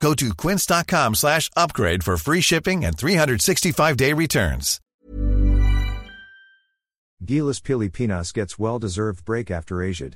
Go to quince.com slash upgrade for free shipping and 365-day returns. Gilas Pilipinas gets well-deserved break after Asiad.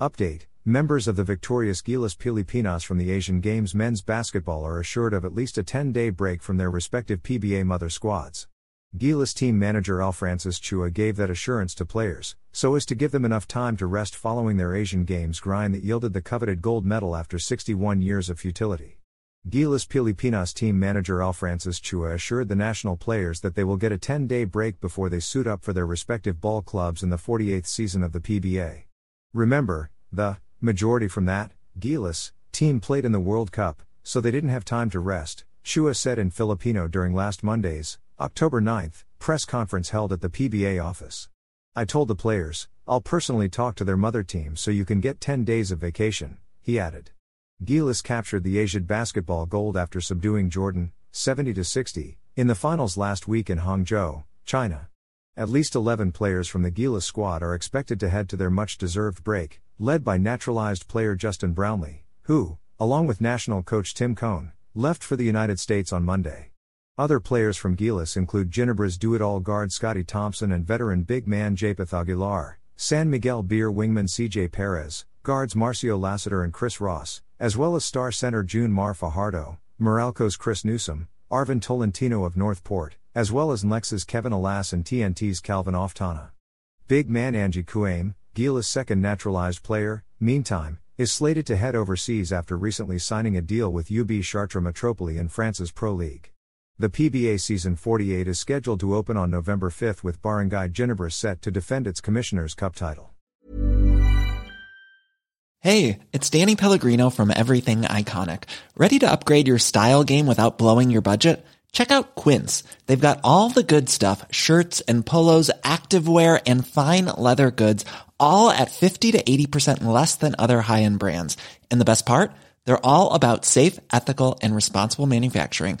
Update. Members of the victorious Gilas Pilipinas from the Asian Games men's basketball are assured of at least a 10-day break from their respective PBA mother squads. Gilas team manager Al Francis Chua gave that assurance to players, so as to give them enough time to rest following their Asian Games grind that yielded the coveted gold medal after 61 years of futility. Gilas Pilipinas team manager Al Francis Chua assured the national players that they will get a 10 day break before they suit up for their respective ball clubs in the 48th season of the PBA. Remember, the majority from that, Gilas, team played in the World Cup, so they didn't have time to rest, Chua said in Filipino during last Monday's, October 9th, press conference held at the PBA office. I told the players, I'll personally talk to their mother team so you can get 10 days of vacation, he added. Gilas captured the Asiad basketball gold after subduing Jordan, 70 60, in the finals last week in Hangzhou, China. At least 11 players from the Gilas squad are expected to head to their much deserved break, led by naturalized player Justin Brownlee, who, along with national coach Tim Cone, left for the United States on Monday. Other players from Gilas include Ginebra's do-it-all guard Scotty Thompson and veteran big man Japheth Aguilar, San Miguel Beer wingman CJ Perez, guards Marcio Lassiter and Chris Ross, as well as star center June Mar Fajardo, Meralco's Chris Newsom, Arvin Tolentino of Northport, as well as Nlex's Kevin Alas and TNT's Calvin Oftana. Big man Angie Kouame, Gilas' second naturalized player, meantime, is slated to head overseas after recently signing a deal with UB Chartres Metropole in France's Pro League. The PBA Season 48 is scheduled to open on November 5 with Barangay Ginebra set to defend its Commissioner's Cup title. Hey, it's Danny Pellegrino from Everything Iconic. Ready to upgrade your style game without blowing your budget? Check out Quince. They've got all the good stuff shirts and polos, activewear, and fine leather goods, all at 50 to 80% less than other high end brands. And the best part? They're all about safe, ethical, and responsible manufacturing.